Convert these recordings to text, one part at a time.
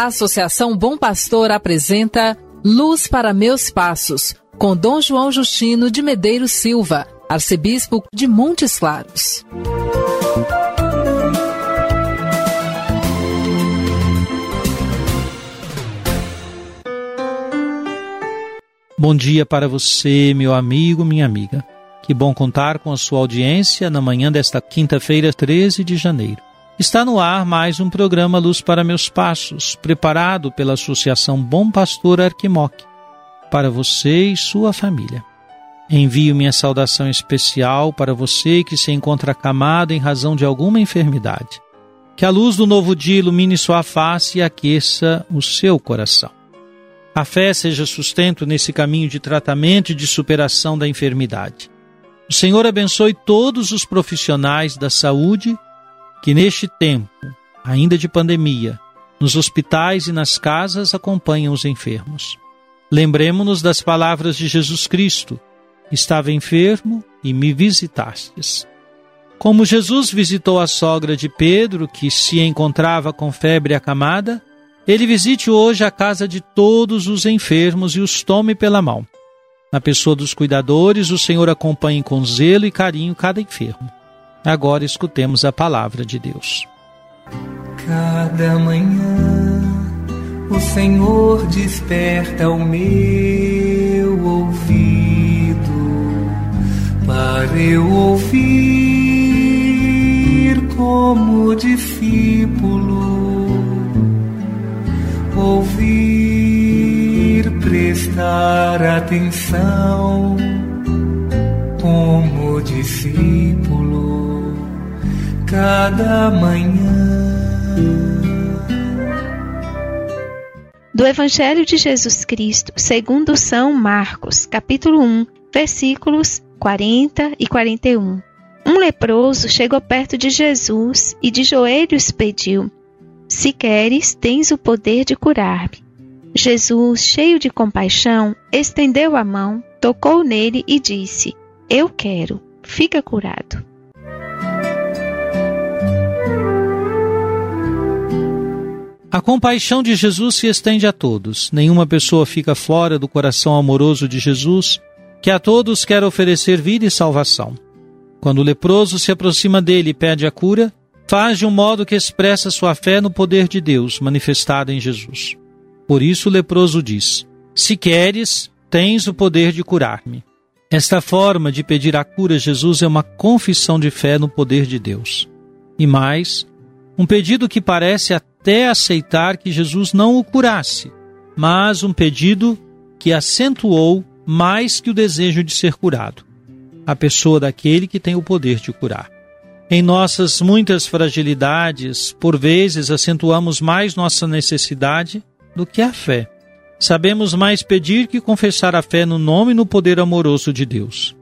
A Associação Bom Pastor apresenta Luz para Meus Passos, com Dom João Justino de Medeiros Silva, arcebispo de Montes Claros. Bom dia para você, meu amigo, minha amiga. Que bom contar com a sua audiência na manhã desta quinta-feira, 13 de janeiro. Está no ar mais um programa Luz para Meus Passos, preparado pela Associação Bom Pastor Arquimoc, para você e sua família. Envio minha saudação especial para você que se encontra acamado em razão de alguma enfermidade. Que a luz do novo dia ilumine sua face e aqueça o seu coração. A fé seja sustento nesse caminho de tratamento e de superação da enfermidade. O Senhor abençoe todos os profissionais da saúde que neste tempo, ainda de pandemia, nos hospitais e nas casas acompanham os enfermos. Lembremos-nos das palavras de Jesus Cristo: Estava enfermo e me visitastes. Como Jesus visitou a sogra de Pedro, que se encontrava com febre acamada, ele visite hoje a casa de todos os enfermos e os tome pela mão. Na pessoa dos cuidadores, o Senhor acompanhe com zelo e carinho cada enfermo. Agora escutemos a palavra de Deus. Cada manhã o Senhor desperta o meu ouvido para eu ouvir como discípulo ouvir prestar atenção como discípulo cada manhã. Do Evangelho de Jesus Cristo, segundo São Marcos, capítulo 1, versículos 40 e 41. Um leproso chegou perto de Jesus e de joelhos pediu: Se queres, tens o poder de curar-me. Jesus, cheio de compaixão, estendeu a mão, tocou nele e disse: Eu quero, fica curado. A compaixão de Jesus se estende a todos. Nenhuma pessoa fica fora do coração amoroso de Jesus, que a todos quer oferecer vida e salvação. Quando o leproso se aproxima dele e pede a cura, faz de um modo que expressa sua fé no poder de Deus manifestado em Jesus. Por isso o leproso diz: Se queres, tens o poder de curar-me. Esta forma de pedir a cura a Jesus é uma confissão de fé no poder de Deus. E mais, um pedido que parece até aceitar que Jesus não o curasse, mas um pedido que acentuou mais que o desejo de ser curado, a pessoa daquele que tem o poder de curar. Em nossas muitas fragilidades, por vezes acentuamos mais nossa necessidade do que a fé. Sabemos mais pedir que confessar a fé no nome e no poder amoroso de Deus.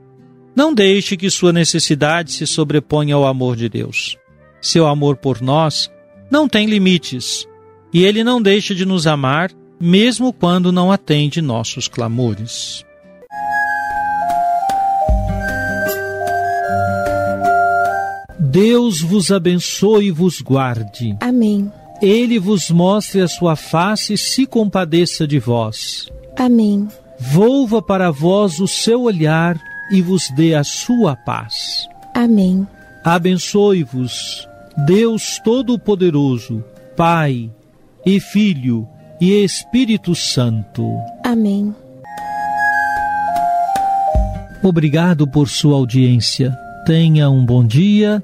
Não deixe que sua necessidade se sobreponha ao amor de Deus. Seu amor por nós não tem limites e ele não deixa de nos amar, mesmo quando não atende nossos clamores. Deus vos abençoe e vos guarde. Amém. Ele vos mostre a sua face e se compadeça de vós. Amém. Volva para vós o seu olhar e vos dê a sua paz. Amém. Abençoe-vos, Deus Todo-Poderoso, Pai e Filho e Espírito Santo. Amém. Obrigado por sua audiência. Tenha um bom dia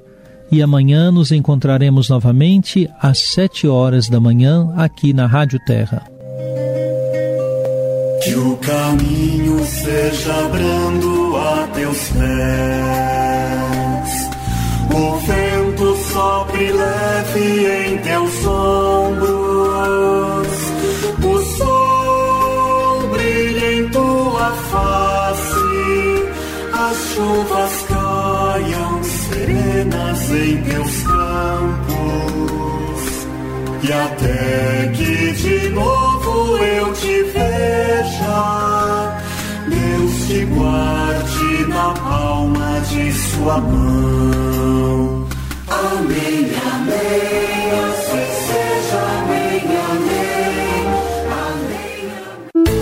e amanhã nos encontraremos novamente às sete horas da manhã aqui na Rádio Terra. Que o caminho seja brando a teus pés, sopre leve em teus ombros, o sol brilha em tua face, as chuvas caiam serenas em teus campos, e até que de novo eu te veja, Deus te guarde na palma de sua mão. Amém, amém, assim seja, amém, amém, amém.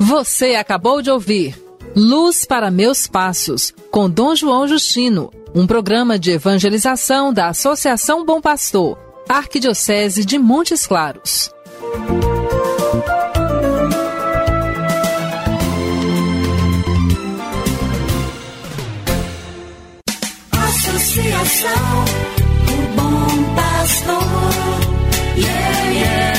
Você acabou de ouvir Luz para Meus Passos, com Dom João Justino, um programa de evangelização da Associação Bom Pastor, Arquidiocese de Montes Claros. Associação, o bom pastor. Yeah, yeah.